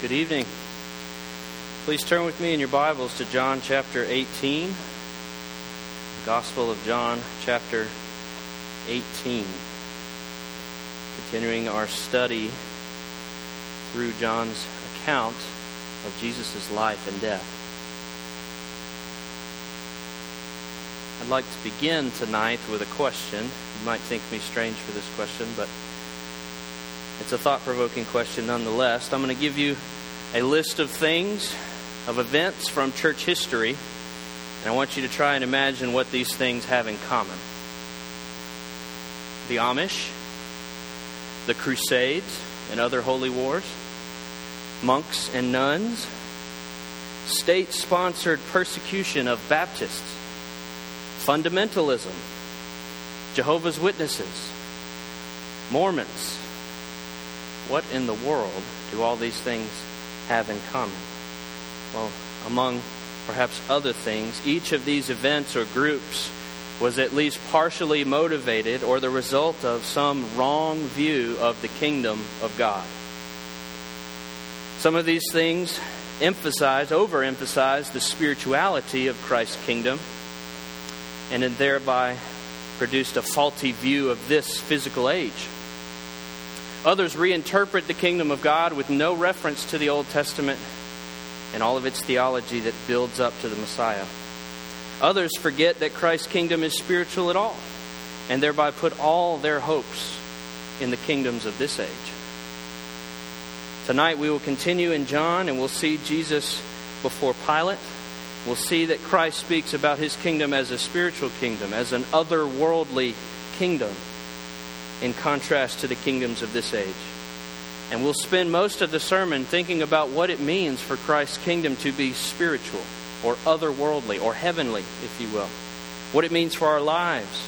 Good evening. Please turn with me in your Bibles to John chapter 18. Gospel of John chapter 18. Continuing our study through John's account of Jesus' life and death. I'd like to begin tonight with a question. You might think me strange for this question, but it's a thought provoking question nonetheless. I'm going to give you a list of things, of events from church history, and I want you to try and imagine what these things have in common. The Amish, the Crusades and other holy wars, monks and nuns, state sponsored persecution of Baptists, fundamentalism, Jehovah's Witnesses, Mormons. What in the world do all these things have in common? Well, among perhaps other things, each of these events or groups was at least partially motivated or the result of some wrong view of the kingdom of God. Some of these things emphasize, overemphasize the spirituality of Christ's kingdom, and it thereby produced a faulty view of this physical age. Others reinterpret the kingdom of God with no reference to the Old Testament and all of its theology that builds up to the Messiah. Others forget that Christ's kingdom is spiritual at all and thereby put all their hopes in the kingdoms of this age. Tonight we will continue in John and we'll see Jesus before Pilate. We'll see that Christ speaks about his kingdom as a spiritual kingdom, as an otherworldly kingdom in contrast to the kingdoms of this age. And we'll spend most of the sermon thinking about what it means for Christ's kingdom to be spiritual or otherworldly or heavenly, if you will. What it means for our lives,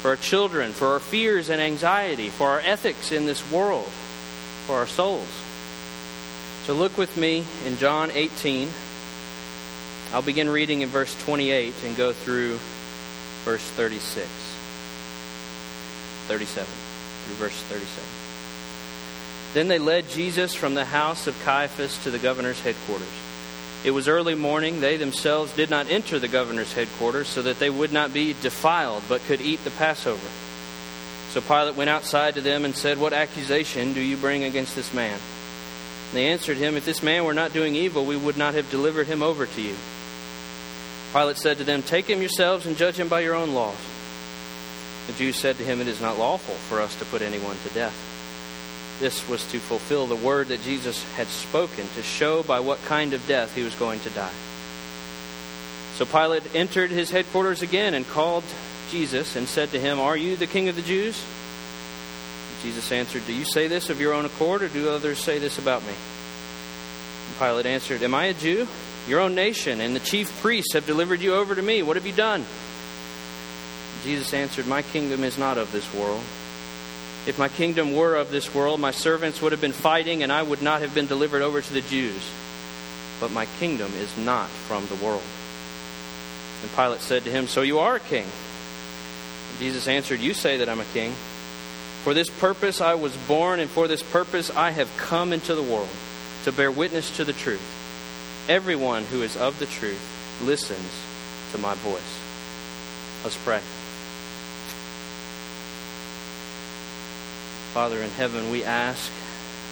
for our children, for our fears and anxiety, for our ethics in this world, for our souls. So look with me in John 18. I'll begin reading in verse 28 and go through verse 36. 37 through verse 37. Then they led Jesus from the house of Caiaphas to the governor's headquarters. It was early morning. They themselves did not enter the governor's headquarters so that they would not be defiled, but could eat the Passover. So Pilate went outside to them and said, What accusation do you bring against this man? They answered him, If this man were not doing evil, we would not have delivered him over to you. Pilate said to them, Take him yourselves and judge him by your own laws. The Jews said to him, It is not lawful for us to put anyone to death. This was to fulfill the word that Jesus had spoken, to show by what kind of death he was going to die. So Pilate entered his headquarters again and called Jesus and said to him, Are you the king of the Jews? Jesus answered, Do you say this of your own accord, or do others say this about me? And Pilate answered, Am I a Jew? Your own nation and the chief priests have delivered you over to me. What have you done? Jesus answered, My kingdom is not of this world. If my kingdom were of this world, my servants would have been fighting, and I would not have been delivered over to the Jews. But my kingdom is not from the world. And Pilate said to him, So you are a king. And Jesus answered, You say that I'm a king. For this purpose I was born, and for this purpose I have come into the world, to bear witness to the truth. Everyone who is of the truth listens to my voice. Let's pray. Father in heaven, we ask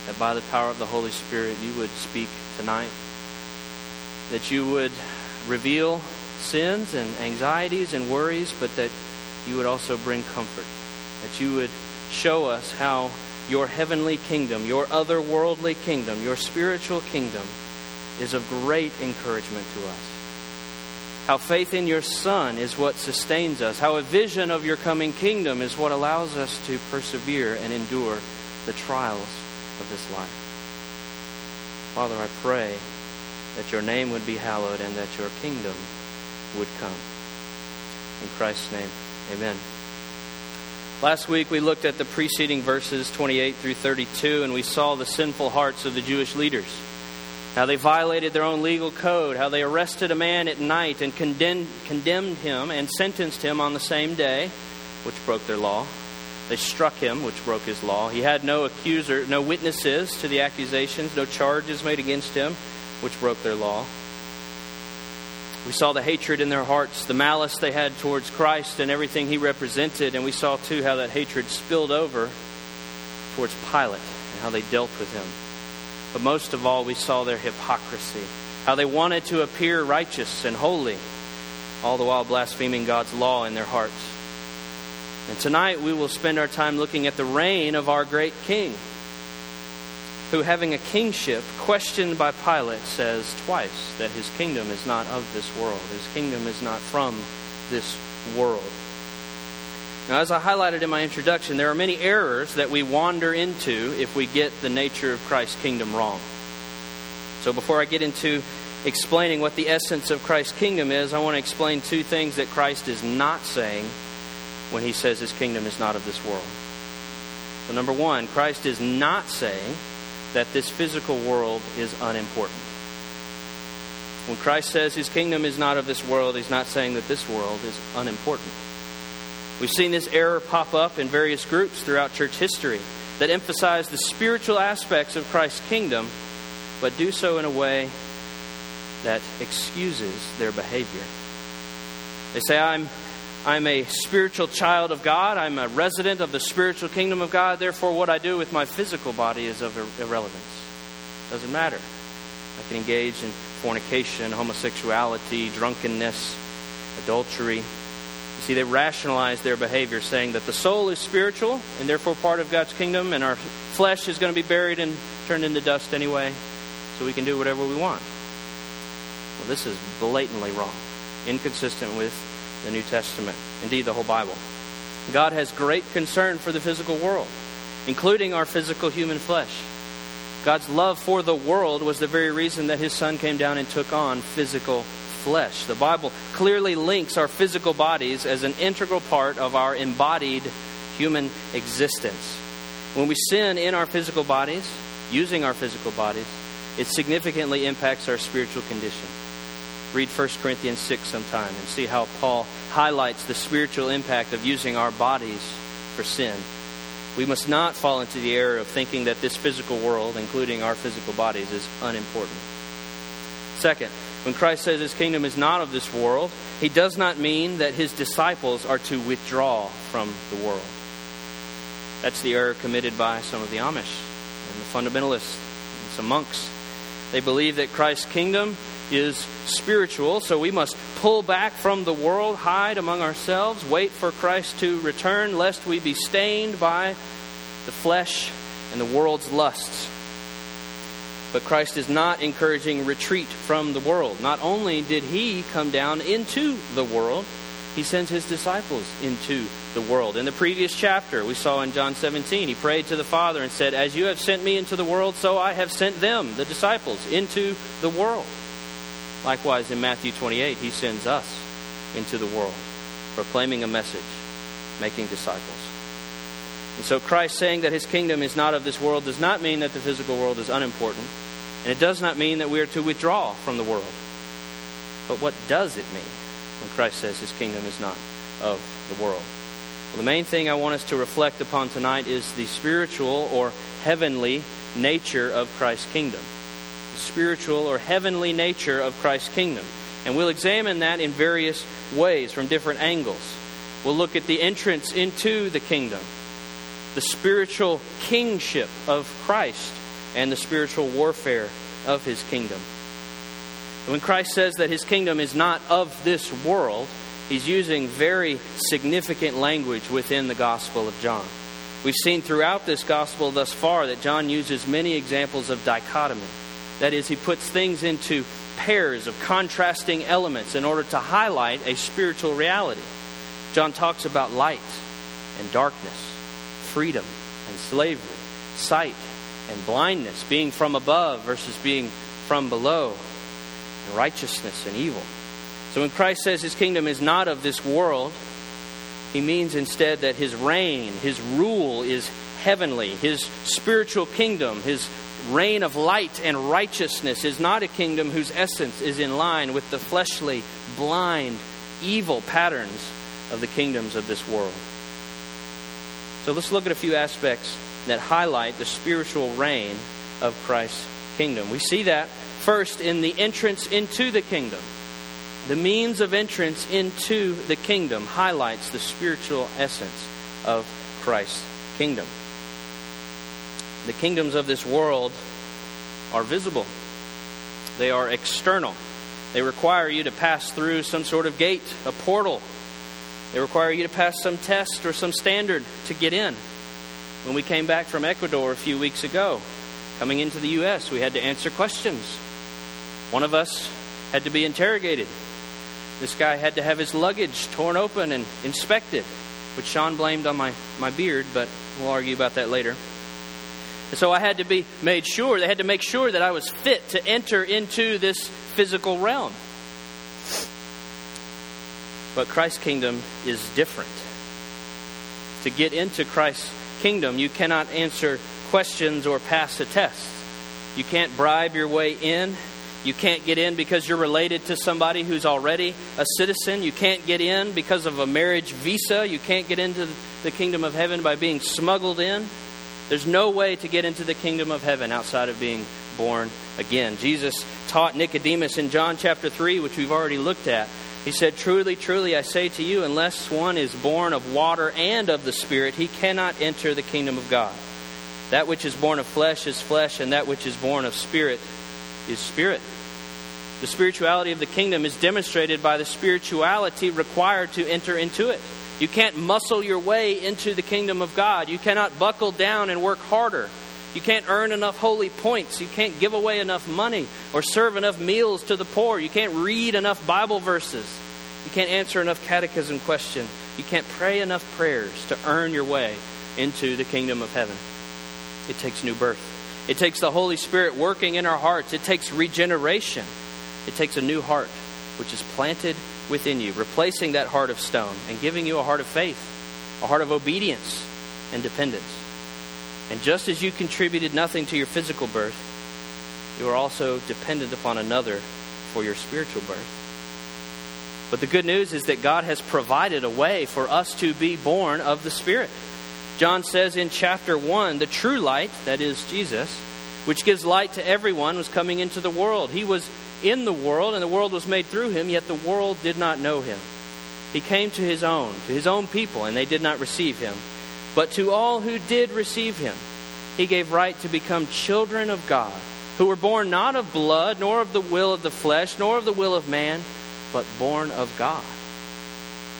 that by the power of the Holy Spirit you would speak tonight, that you would reveal sins and anxieties and worries, but that you would also bring comfort, that you would show us how your heavenly kingdom, your otherworldly kingdom, your spiritual kingdom is of great encouragement to us how faith in your Son is what sustains us, how a vision of your coming kingdom is what allows us to persevere and endure the trials of this life. Father, I pray that your name would be hallowed and that your kingdom would come. In Christ's name, amen. Last week we looked at the preceding verses 28 through 32 and we saw the sinful hearts of the Jewish leaders how they violated their own legal code, how they arrested a man at night and condemned, condemned him and sentenced him on the same day, which broke their law. They struck him, which broke his law. He had no accuser, no witnesses to the accusations, no charges made against him, which broke their law. We saw the hatred in their hearts, the malice they had towards Christ and everything he represented, and we saw too how that hatred spilled over towards Pilate and how they dealt with him. But most of all, we saw their hypocrisy, how they wanted to appear righteous and holy, all the while blaspheming God's law in their hearts. And tonight we will spend our time looking at the reign of our great King who, having a kingship questioned by Pilate, says twice that his kingdom is not of this world. His kingdom is not from this world. Now, as I highlighted in my introduction, there are many errors that we wander into if we get the nature of Christ's kingdom wrong. So, before I get into explaining what the essence of Christ's kingdom is, I want to explain two things that Christ is not saying when he says his kingdom is not of this world. So, number one, Christ is not saying that this physical world is unimportant. When Christ says his kingdom is not of this world, he's not saying that this world is unimportant. We've seen this error pop up in various groups throughout church history that emphasize the spiritual aspects of Christ's kingdom, but do so in a way that excuses their behavior. They say, I'm I'm a spiritual child of God. I'm a resident of the spiritual kingdom of God. Therefore, what I do with my physical body is of irrelevance. Doesn't matter. I can engage in fornication, homosexuality, drunkenness, adultery. You see, they rationalize their behavior, saying that the soul is spiritual and therefore part of God's kingdom, and our flesh is going to be buried and turned into dust anyway, so we can do whatever we want. Well, this is blatantly wrong, inconsistent with the New Testament, indeed, the whole Bible. God has great concern for the physical world, including our physical human flesh. God's love for the world was the very reason that his son came down and took on physical flesh. The Bible clearly links our physical bodies as an integral part of our embodied human existence. When we sin in our physical bodies, using our physical bodies, it significantly impacts our spiritual condition. Read 1 Corinthians 6 sometime and see how Paul highlights the spiritual impact of using our bodies for sin. We must not fall into the error of thinking that this physical world, including our physical bodies, is unimportant. Second, when Christ says his kingdom is not of this world, he does not mean that his disciples are to withdraw from the world. That's the error committed by some of the Amish and the fundamentalists and some monks. They believe that Christ's kingdom is spiritual, so we must pull back from the world, hide among ourselves, wait for Christ to return, lest we be stained by the flesh and the world's lusts. But Christ is not encouraging retreat from the world. Not only did he come down into the world, he sends his disciples into the world. In the previous chapter, we saw in John 17, he prayed to the Father and said, As you have sent me into the world, so I have sent them, the disciples, into the world. Likewise, in Matthew 28, he sends us into the world, proclaiming a message, making disciples. And so, Christ saying that his kingdom is not of this world does not mean that the physical world is unimportant, and it does not mean that we are to withdraw from the world. But what does it mean when Christ says his kingdom is not of the world? Well, the main thing I want us to reflect upon tonight is the spiritual or heavenly nature of Christ's kingdom The spiritual or heavenly nature of Christ's kingdom. And we'll examine that in various ways from different angles. We'll look at the entrance into the kingdom, the spiritual kingship of Christ, and the spiritual warfare of his kingdom. When Christ says that his kingdom is not of this world, he's using very significant language within the Gospel of John. We've seen throughout this Gospel thus far that John uses many examples of dichotomy. That is, he puts things into pairs of contrasting elements in order to highlight a spiritual reality. John talks about light and darkness, freedom and slavery, sight and blindness, being from above versus being from below, and righteousness and evil. So when Christ says his kingdom is not of this world, he means instead that his reign, his rule is heavenly. His spiritual kingdom, his reign of light and righteousness is not a kingdom whose essence is in line with the fleshly, blind, evil patterns of the kingdoms of this world. So let's look at a few aspects that highlight the spiritual reign of Christ's kingdom. We see that first in the entrance into the kingdom. The means of entrance into the kingdom highlights the spiritual essence of Christ's kingdom. The kingdoms of this world are visible, they are external. They require you to pass through some sort of gate, a portal. They require you to pass some test or some standard to get in. When we came back from Ecuador a few weeks ago, coming into the U.S., we had to answer questions. One of us had to be interrogated. This guy had to have his luggage torn open and inspected, which Sean blamed on my, my beard, but we'll argue about that later. And so I had to be made sure, they had to make sure that I was fit to enter into this physical realm. But Christ's kingdom is different. To get into Christ's kingdom, you cannot answer questions or pass a test. You can't bribe your way in. You can't get in because you're related to somebody who's already a citizen. You can't get in because of a marriage visa. You can't get into the kingdom of heaven by being smuggled in. There's no way to get into the kingdom of heaven outside of being born again. Jesus taught Nicodemus in John chapter 3, which we've already looked at. He said, Truly, truly, I say to you, unless one is born of water and of the Spirit, he cannot enter the kingdom of God. That which is born of flesh is flesh, and that which is born of spirit is spirit. The spirituality of the kingdom is demonstrated by the spirituality required to enter into it. You can't muscle your way into the kingdom of God. You cannot buckle down and work harder. You can't earn enough holy points. You can't give away enough money or serve enough meals to the poor. You can't read enough Bible verses. You can't answer enough catechism questions. You can't pray enough prayers to earn your way into the kingdom of heaven. It takes new birth. It takes the Holy Spirit working in our hearts. It takes regeneration. It takes a new heart, which is planted within you, replacing that heart of stone and giving you a heart of faith, a heart of obedience and dependence. And just as you contributed nothing to your physical birth, you are also dependent upon another for your spiritual birth. But the good news is that God has provided a way for us to be born of the Spirit. John says in chapter 1 the true light, that is Jesus, which gives light to everyone, was coming into the world. He was in the world, and the world was made through him, yet the world did not know him. He came to his own, to his own people, and they did not receive him. But to all who did receive him, he gave right to become children of God, who were born not of blood, nor of the will of the flesh, nor of the will of man, but born of God.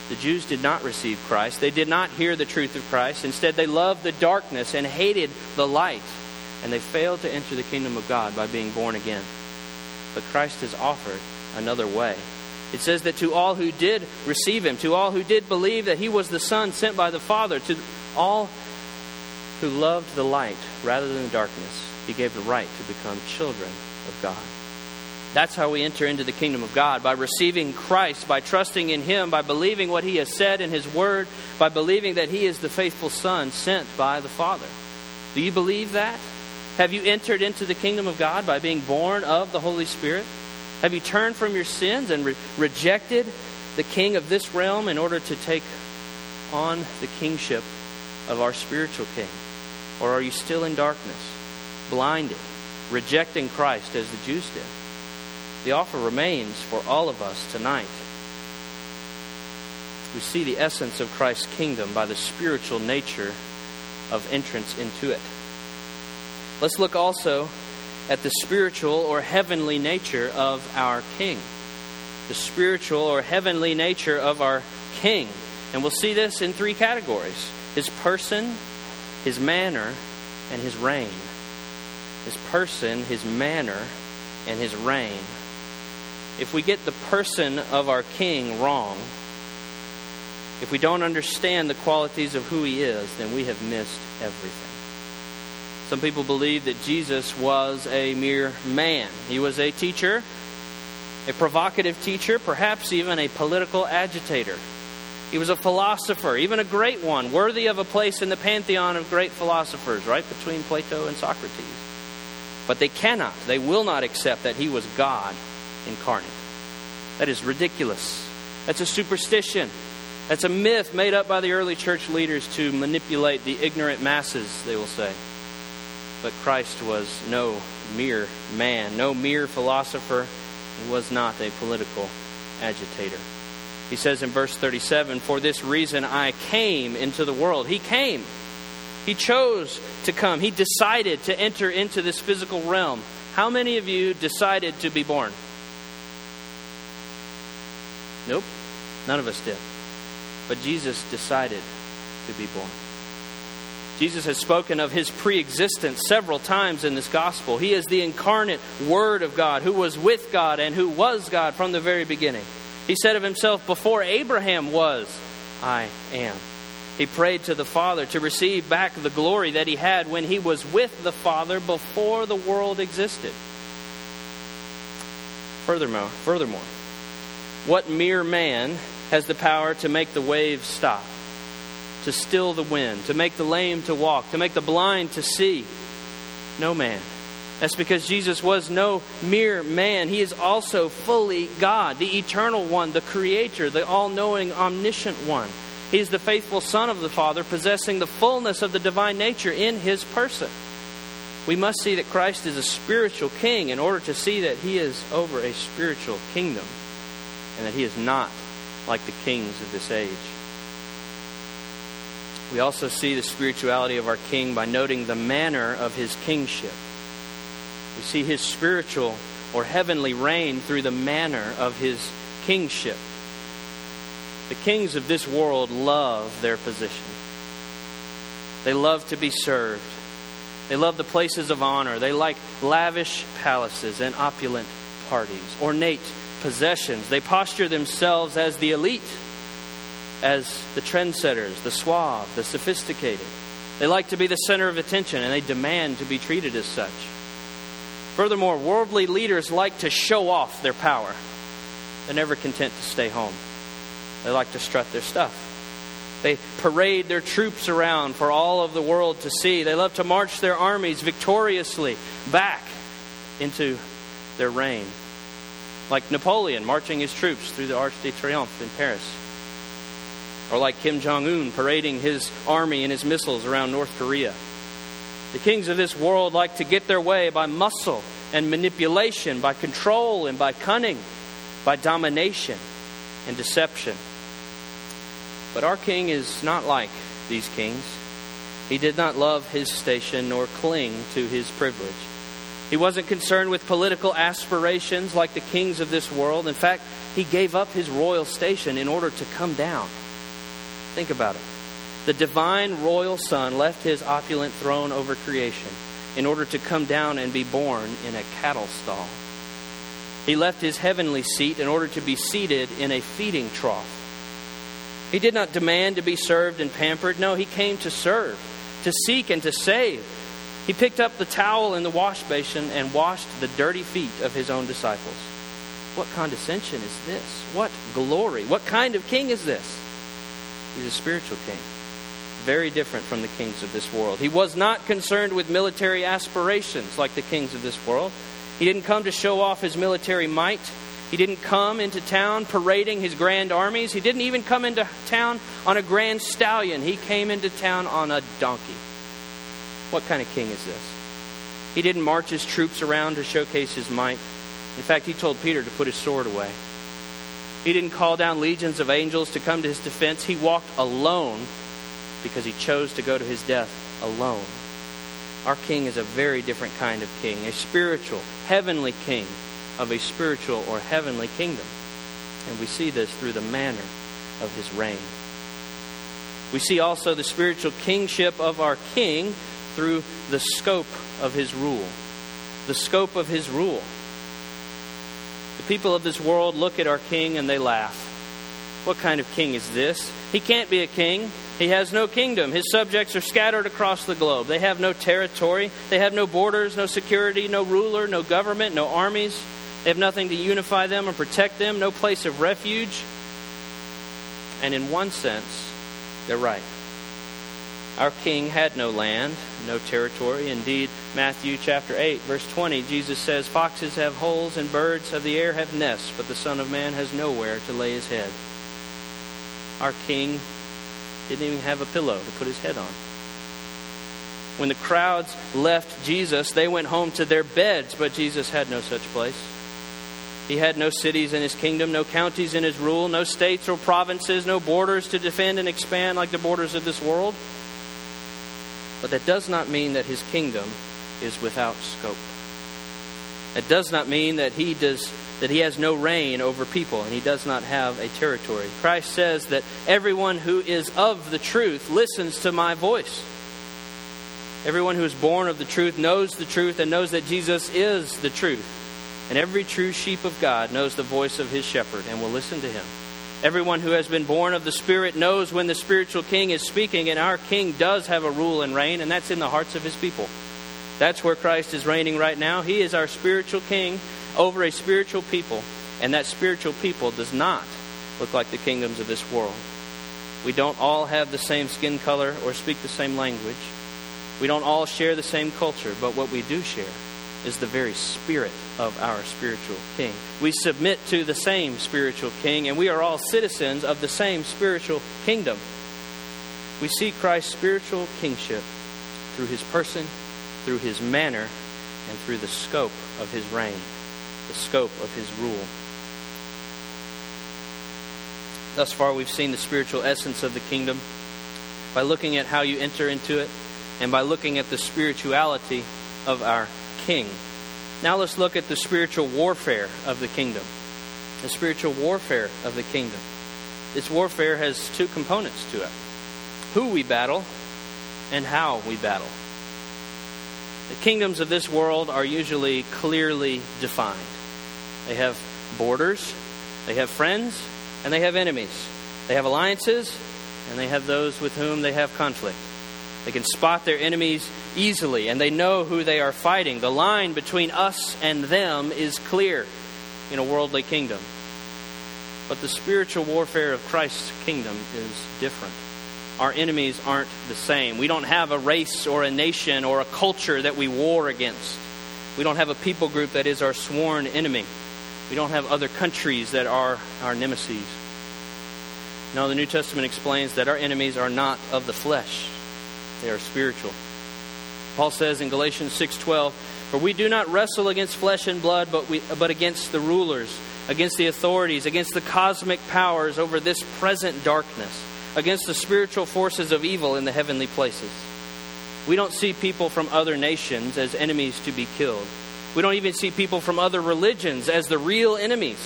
The Jews did not receive Christ. They did not hear the truth of Christ. Instead, they loved the darkness and hated the light. And they failed to enter the kingdom of God by being born again but Christ has offered another way. It says that to all who did receive him, to all who did believe that he was the Son sent by the Father, to all who loved the light rather than the darkness, he gave the right to become children of God. That's how we enter into the kingdom of God by receiving Christ, by trusting in Him, by believing what He has said in His Word, by believing that He is the faithful Son sent by the Father. Do you believe that? Have you entered into the kingdom of God by being born of the Holy Spirit? Have you turned from your sins and re- rejected the king of this realm in order to take on the kingship of our spiritual king? Or are you still in darkness, blinded, rejecting Christ as the Jews did? The offer remains for all of us tonight. We see the essence of Christ's kingdom by the spiritual nature of entrance into it. Let's look also at the spiritual or heavenly nature of our King. The spiritual or heavenly nature of our King. And we'll see this in three categories his person, his manner, and his reign. His person, his manner, and his reign. If we get the person of our King wrong, if we don't understand the qualities of who he is, then we have missed everything. Some people believe that Jesus was a mere man. He was a teacher, a provocative teacher, perhaps even a political agitator. He was a philosopher, even a great one, worthy of a place in the pantheon of great philosophers, right between Plato and Socrates. But they cannot, they will not accept that he was God incarnate. That is ridiculous. That's a superstition. That's a myth made up by the early church leaders to manipulate the ignorant masses, they will say. But Christ was no mere man, no mere philosopher. He was not a political agitator. He says in verse 37 For this reason I came into the world. He came. He chose to come. He decided to enter into this physical realm. How many of you decided to be born? Nope. None of us did. But Jesus decided to be born. Jesus has spoken of his pre existence several times in this gospel. He is the incarnate Word of God who was with God and who was God from the very beginning. He said of himself, Before Abraham was, I am. He prayed to the Father to receive back the glory that he had when he was with the Father before the world existed. Furthermore, furthermore, what mere man has the power to make the waves stop, to still the wind, to make the lame to walk, to make the blind to see. No man. That's because Jesus was no mere man. He is also fully God, the eternal one, the creator, the all knowing, omniscient one. He is the faithful Son of the Father, possessing the fullness of the divine nature in his person. We must see that Christ is a spiritual king in order to see that he is over a spiritual kingdom and that he is not like the kings of this age. We also see the spirituality of our king by noting the manner of his kingship. We see his spiritual or heavenly reign through the manner of his kingship. The kings of this world love their position. They love to be served. They love the places of honor. They like lavish palaces and opulent parties, ornate possessions. They posture themselves as the elite, as the trendsetters, the suave, the sophisticated. They like to be the center of attention and they demand to be treated as such. Furthermore, worldly leaders like to show off their power. They're never content to stay home. They like to strut their stuff. They parade their troops around for all of the world to see. They love to march their armies victoriously back into their reign like Napoleon marching his troops through the Arc de Triomphe in Paris, or like Kim Jong un parading his army and his missiles around North Korea. The kings of this world like to get their way by muscle and manipulation, by control and by cunning, by domination and deception. But our king is not like these kings. He did not love his station nor cling to his privilege. He wasn't concerned with political aspirations like the kings of this world. In fact, he gave up his royal station in order to come down. Think about it. The divine royal son left his opulent throne over creation in order to come down and be born in a cattle stall. He left his heavenly seat in order to be seated in a feeding trough. He did not demand to be served and pampered. No, he came to serve, to seek and to save. He picked up the towel in the wash basin and washed the dirty feet of his own disciples. What condescension is this? What glory? What kind of king is this? He's a spiritual king, very different from the kings of this world. He was not concerned with military aspirations like the kings of this world. He didn't come to show off his military might. He didn't come into town parading his grand armies. He didn't even come into town on a grand stallion. He came into town on a donkey. What kind of king is this? He didn't march his troops around to showcase his might. In fact, he told Peter to put his sword away. He didn't call down legions of angels to come to his defense. He walked alone because he chose to go to his death alone. Our king is a very different kind of king, a spiritual, heavenly king of a spiritual or heavenly kingdom. And we see this through the manner of his reign. We see also the spiritual kingship of our king through the scope of his rule. The scope of his rule. The people of this world look at our king and they laugh. What kind of king is this? He can't be a king. He has no kingdom. His subjects are scattered across the globe. They have no territory. They have no borders, no security, no ruler, no government, no armies. They have nothing to unify them and protect them, no place of refuge. And in one sense, they're right. Our king had no land, no territory. Indeed, Matthew chapter 8, verse 20, Jesus says, Foxes have holes and birds of the air have nests, but the Son of Man has nowhere to lay his head. our king didn't even have a pillow to put his head on. When the crowds left Jesus, they went home to their beds, but Jesus had no such place. He had no cities in his kingdom, no counties in his rule, no states or provinces, no borders to defend and expand like the borders of this world. But that does not mean that his kingdom is without scope. It does not mean that he does that he has no reign over people and he does not have a territory. Christ says that everyone who is of the truth listens to my voice. Everyone who is born of the truth knows the truth and knows that Jesus is the truth. And every true sheep of God knows the voice of his shepherd and will listen to him. Everyone who has been born of the Spirit knows when the spiritual king is speaking, and our king does have a rule and reign, and that's in the hearts of his people. That's where Christ is reigning right now. He is our spiritual king over a spiritual people, and that spiritual people does not look like the kingdoms of this world. We don't all have the same skin color or speak the same language. We don't all share the same culture, but what we do share is the very spirit of our spiritual king. We submit to the same spiritual king, and we are all citizens of the same spiritual kingdom. We see Christ's spiritual kingship through his person, through his manner, and through the scope of his reign, the scope of his rule. Thus far, we've seen the spiritual essence of the kingdom by looking at how you enter into it and by looking at the spirituality of our king. Now let's look at the spiritual warfare of the kingdom. The spiritual warfare of the kingdom. This warfare has two components to it who we battle and how we battle. The kingdoms of this world are usually clearly defined. They have borders, they have friends, and they have enemies. They have alliances, and they have those with whom they have conflict. They can spot their enemies easily, and they know who they are fighting. The line between us and them is clear in a worldly kingdom. But the spiritual warfare of Christ's kingdom is different. Our enemies aren't the same. We don't have a race or a nation or a culture that we war against. We don't have a people group that is our sworn enemy. We don't have other countries that are our nemesis. Now, the New Testament explains that our enemies are not of the flesh, they are spiritual. Paul says in Galatians 6:12, "For we do not wrestle against flesh and blood, but we but against the rulers, against the authorities, against the cosmic powers over this present darkness, against the spiritual forces of evil in the heavenly places." We don't see people from other nations as enemies to be killed. We don't even see people from other religions as the real enemies.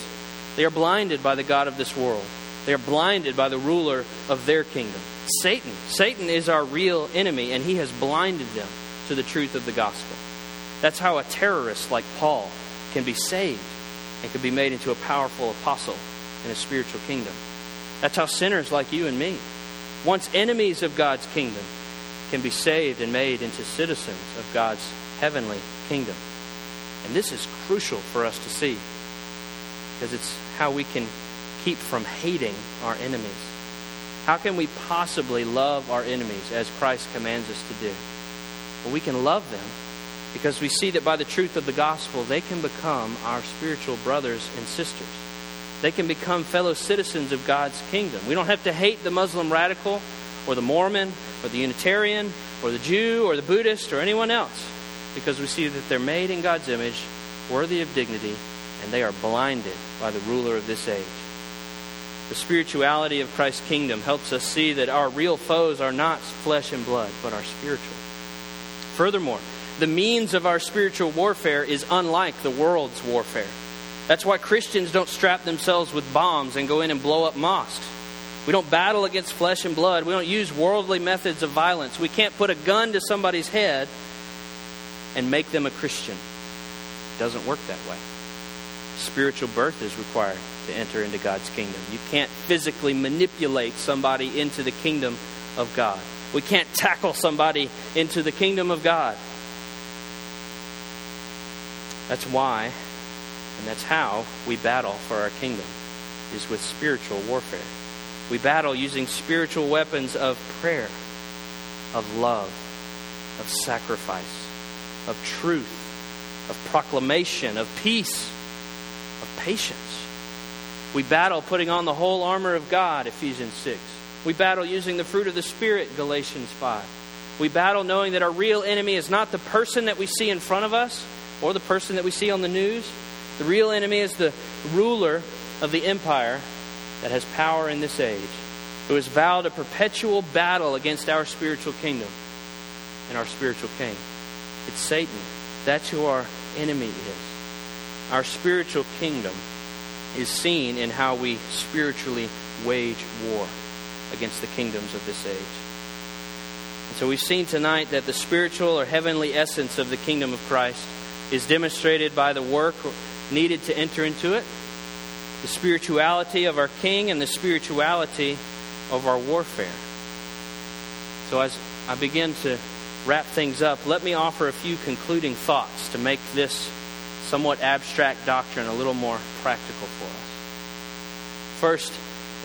They are blinded by the God of this world. They are blinded by the ruler of their kingdom. Satan. Satan is our real enemy, and he has blinded them to the truth of the gospel. That's how a terrorist like Paul can be saved and can be made into a powerful apostle in a spiritual kingdom. That's how sinners like you and me, once enemies of God's kingdom, can be saved and made into citizens of God's heavenly kingdom. And this is crucial for us to see because it's how we can keep from hating our enemies. How can we possibly love our enemies as Christ commands us to do? Well, we can love them because we see that by the truth of the gospel, they can become our spiritual brothers and sisters. They can become fellow citizens of God's kingdom. We don't have to hate the Muslim radical or the Mormon or the Unitarian or the Jew or the Buddhist or anyone else because we see that they're made in God's image, worthy of dignity, and they are blinded by the ruler of this age. The spirituality of Christ's kingdom helps us see that our real foes are not flesh and blood, but are spiritual. Furthermore, the means of our spiritual warfare is unlike the world's warfare. That's why Christians don't strap themselves with bombs and go in and blow up mosques. We don't battle against flesh and blood. We don't use worldly methods of violence. We can't put a gun to somebody's head and make them a Christian. It doesn't work that way. Spiritual birth is required to enter into God's kingdom. You can't physically manipulate somebody into the kingdom of God. We can't tackle somebody into the kingdom of God. That's why and that's how we battle for our kingdom is with spiritual warfare. We battle using spiritual weapons of prayer, of love, of sacrifice, of truth, of proclamation, of peace, of patience. We battle putting on the whole armor of God, Ephesians 6. We battle using the fruit of the Spirit, Galatians 5. We battle knowing that our real enemy is not the person that we see in front of us or the person that we see on the news. The real enemy is the ruler of the empire that has power in this age, who has vowed a perpetual battle against our spiritual kingdom and our spiritual king. It's Satan. That's who our enemy is. Our spiritual kingdom is seen in how we spiritually wage war against the kingdoms of this age. And so we've seen tonight that the spiritual or heavenly essence of the kingdom of Christ is demonstrated by the work needed to enter into it, the spirituality of our king, and the spirituality of our warfare. So as I begin to wrap things up, let me offer a few concluding thoughts to make this somewhat abstract doctrine a little more practical for us. First,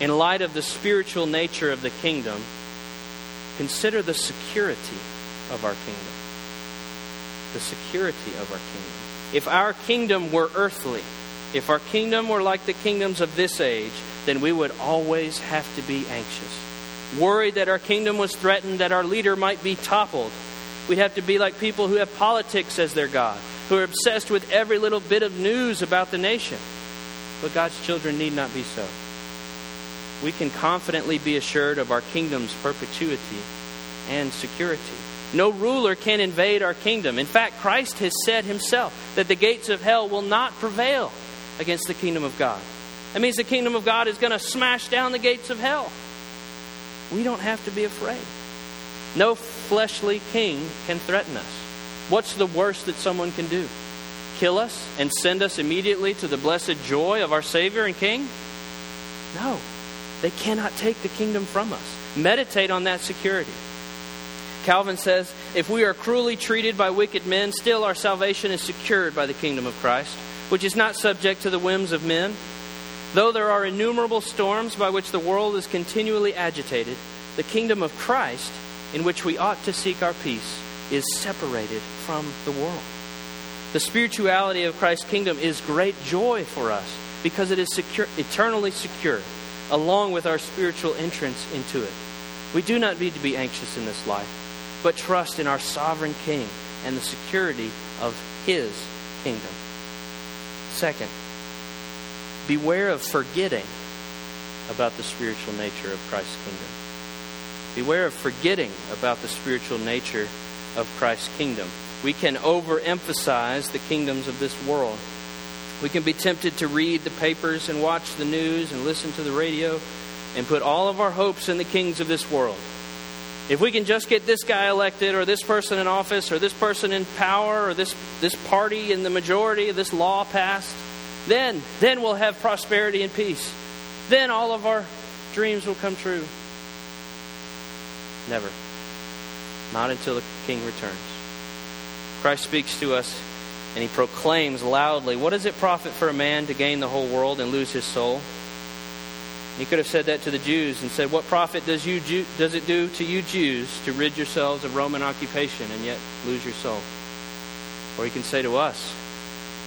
in light of the spiritual nature of the kingdom, consider the security of our kingdom. The security of our kingdom. If our kingdom were earthly, if our kingdom were like the kingdoms of this age, then we would always have to be anxious. Worried that our kingdom was threatened, that our leader might be toppled. We'd have to be like people who have politics as their God, who are obsessed with every little bit of news about the nation. But God's children need not be so we can confidently be assured of our kingdom's perpetuity and security. No ruler can invade our kingdom. In fact, Christ has said himself that the gates of hell will not prevail against the kingdom of God. That means the kingdom of God is going to smash down the gates of hell. We don't have to be afraid. No fleshly king can threaten us. What's the worst that someone can do? Kill us and send us immediately to the blessed joy of our Savior and King? No. They cannot take the kingdom from us. Meditate on that security. Calvin says, If we are cruelly treated by wicked men, still our salvation is secured by the kingdom of Christ, which is not subject to the whims of men. Though there are innumerable storms by which the world is continually agitated, the kingdom of Christ, in which we ought to seek our peace, is separated from the world. The spirituality of Christ's kingdom is great joy for us because it is secure, eternally secure along with our spiritual entrance into it. We do not need to be anxious in this life, but trust in our sovereign King and the security of his kingdom. Second, beware of forgetting about the spiritual nature of Christ's kingdom. Beware of forgetting about the spiritual nature of Christ's kingdom. We can overemphasize the kingdoms of this world we can be tempted to read the papers and watch the news and listen to the radio and put all of our hopes in the kings of this world. If we can just get this guy elected or this person in office or this person in power or this, this party in the majority, or this law passed, then, then we'll have prosperity and peace. Then all of our dreams will come true. Never. Not until the king returns. Christ speaks to us and he proclaims loudly, What does it profit for a man to gain the whole world and lose his soul? He could have said that to the Jews and said, What profit does, you, does it do to you Jews to rid yourselves of Roman occupation and yet lose your soul? Or he can say to us,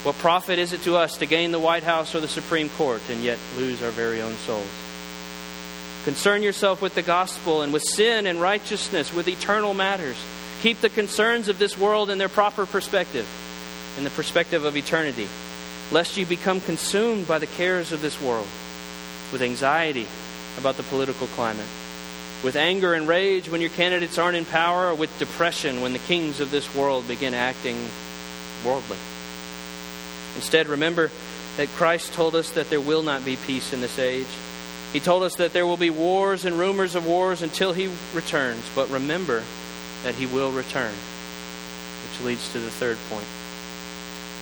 What profit is it to us to gain the White House or the Supreme Court and yet lose our very own souls? Concern yourself with the gospel and with sin and righteousness, with eternal matters. Keep the concerns of this world in their proper perspective in the perspective of eternity, lest you become consumed by the cares of this world, with anxiety about the political climate, with anger and rage when your candidates aren't in power, or with depression when the kings of this world begin acting worldly. Instead, remember that Christ told us that there will not be peace in this age. He told us that there will be wars and rumors of wars until he returns. But remember that he will return, which leads to the third point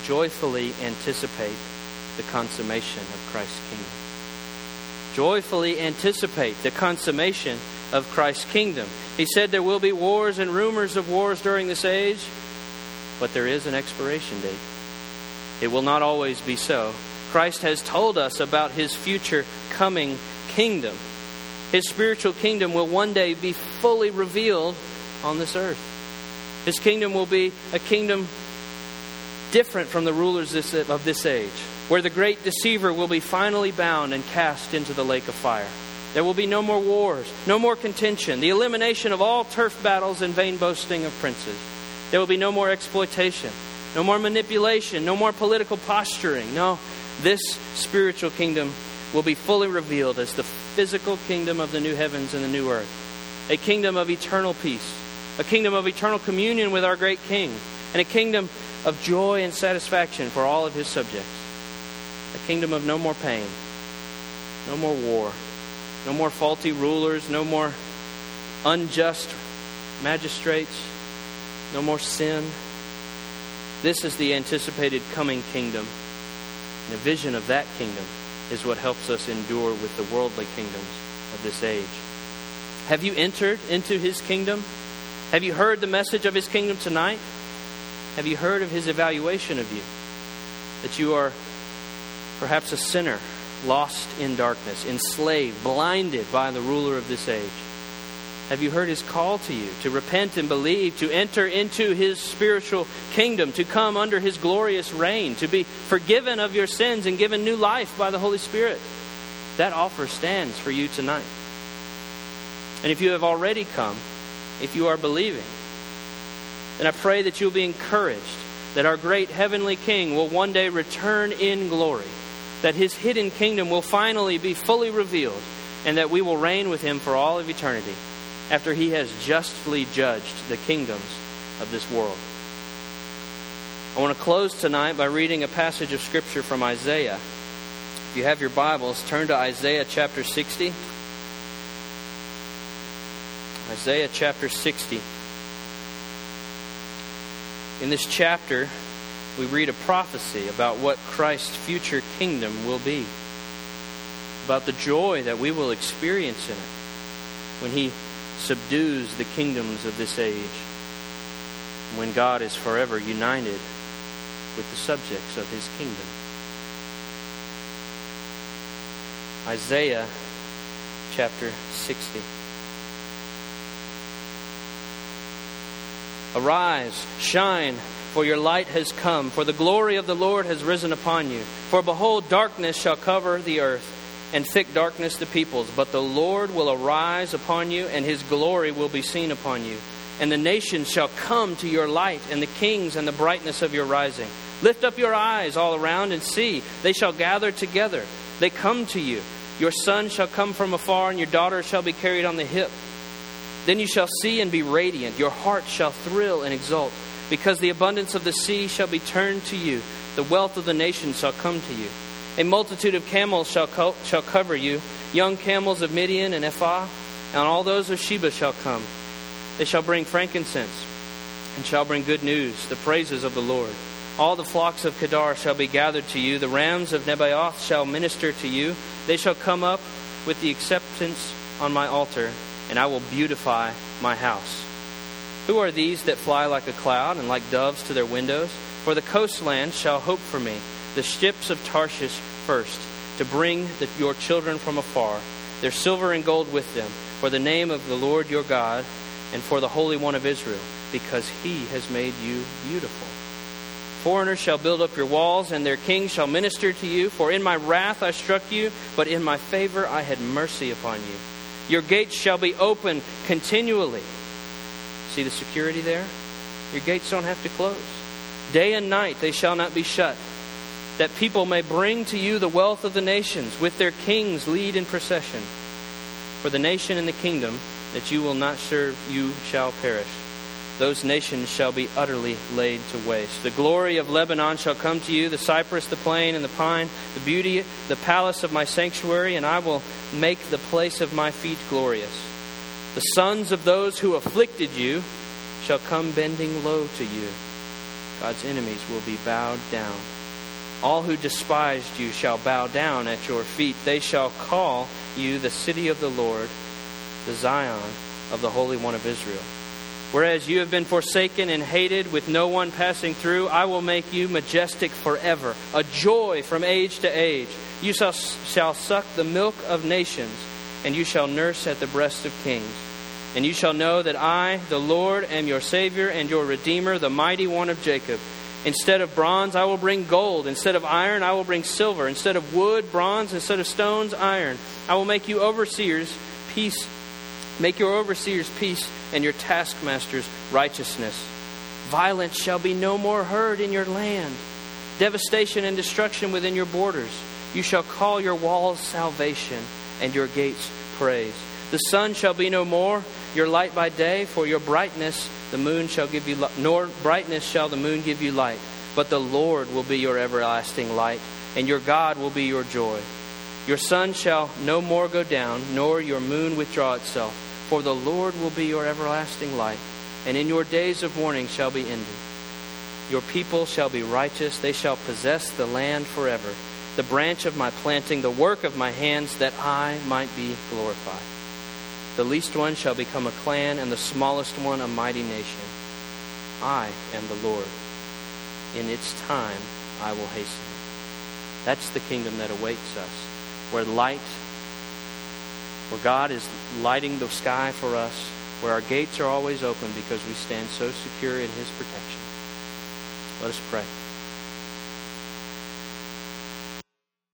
joyfully anticipate the consummation of Christ's kingdom. Joyfully anticipate the consummation of Christ's kingdom. He said there will be wars and rumors of wars during this age, but there is an expiration date. It will not always be so. Christ has told us about his future coming kingdom. His spiritual kingdom will one day be fully revealed on this earth. His kingdom will be a kingdom different from the rulers of this age. Where the great deceiver will be finally bound and cast into the lake of fire. There will be no more wars, no more contention, the elimination of all turf battles and vain boasting of princes. There will be no more exploitation, no more manipulation, no more political posturing. No, this spiritual kingdom will be fully revealed as the physical kingdom of the new heavens and the new earth, a kingdom of eternal peace, a kingdom of eternal communion with our great King, and a kingdom of joy and satisfaction for all of his subjects, a kingdom of no more pain, no more war, no more faulty rulers, no more unjust magistrates, no more sin. This is the anticipated coming kingdom. And a vision of that kingdom is what helps us endure with the worldly kingdoms of this age. Have you entered into his kingdom? Have you heard the message of his kingdom tonight? Have you heard of his evaluation of you? That you are perhaps a sinner, lost in darkness, enslaved, blinded by the ruler of this age. Have you heard his call to you to repent and believe, to enter into his spiritual kingdom, to come under his glorious reign, to be forgiven of your sins and given new life by the Holy Spirit? That offer stands for you tonight. And if you have already come, if you are believing, then I pray that you'll be encouraged that our great heavenly King will one day return in glory, that his hidden kingdom will finally be fully revealed, and that we will reign with him for all of eternity after he has justly judged the kingdoms of this world. I want to close tonight by reading a passage of Scripture from Isaiah. If you have your Bibles, turn to Isaiah chapter 60. Isaiah chapter 60. In this chapter, we read a prophecy about what Christ's future kingdom will be, about the joy that we will experience in it when he subdues the kingdoms of this age, when God is forever united with the subjects of his kingdom. Isaiah chapter 60. Arise, shine, for your light has come, for the glory of the Lord has risen upon you. For behold, darkness shall cover the earth and thick darkness the peoples. But the Lord will arise upon you, and his glory will be seen upon you. And the nations shall come to your light, and the kings and the brightness of your rising. Lift up your eyes all around and see. They shall gather together. They come to you. Your son shall come from afar, and your daughter shall be carried on the hip. Then you shall see and be radiant. Your heart shall thrill and exult, because the abundance of the sea shall be turned to you. The wealth of the nations shall come to you. A multitude of camels shall, co- shall cover you, young camels of Midian and Ephah, and all those of Sheba shall come. They shall bring frankincense and shall bring good news, the praises of the Lord. All the flocks of Kedar shall be gathered to you. The rams of Nebaioth shall minister to you. They shall come up with the acceptance on my altar, and I will beautify my house. Who are these that fly like a cloud and like doves to their windows? For the coastland shall hope for me the ships of Tarshish first, to bring the, your children from afar, their silver and gold with them, for the name of the Lord your God, and for the Holy One of Israel, because he has made you beautiful. Foreigners shall build up your walls, and their kings shall minister to you. For in my wrath I struck you, but in my favor I had mercy upon you. Your gates shall be open continually. See the security there? Your gates don't have to close. Day and night they shall not be shut that people may bring to you the wealth of the nations, with their kings lead in procession. For the nation and the kingdom that you will not serve, you shall perish. Those nations shall be utterly laid to waste. The glory of Lebanon shall come to you, the cypress, the plane, and the pine, the beauty, the palace of my sanctuary, and I will make the place of my feet glorious. The sons of those who afflicted you shall come bending low to you. God's enemies will be bowed down. All who despised you shall bow down at your feet. They shall call you the city of the Lord, the Zion of the Holy One of Israel. Whereas you have been forsaken and hated with no one passing through, I will make you majestic forever, a joy from age to age. You shall, shall suck the milk of nations, and you shall nurse at the breast of kings. And you shall know that I, the Lord, am your Savior and your Redeemer, the mighty one of Jacob. Instead of bronze, I will bring gold. Instead of iron, I will bring silver. Instead of wood, bronze. Instead of stones, iron. I will make you overseers, peace. Make your overseers peace, and your taskmasters righteousness. Violence shall be no more heard in your land. Devastation and destruction within your borders. You shall call your walls salvation, and your gates praise. The sun shall be no more your light by day, for your brightness the moon shall give you nor brightness shall the moon give you light, but the Lord will be your everlasting light, and your God will be your joy. Your sun shall no more go down, nor your moon withdraw itself, for the Lord will be your everlasting light, and in your days of mourning shall be ended. Your people shall be righteous, they shall possess the land forever, the branch of my planting, the work of my hands, that I might be glorified. The least one shall become a clan, and the smallest one a mighty nation. I am the Lord. In its time I will hasten. That's the kingdom that awaits us, where light, where God is lighting the sky for us, where our gates are always open because we stand so secure in His protection. Let us pray.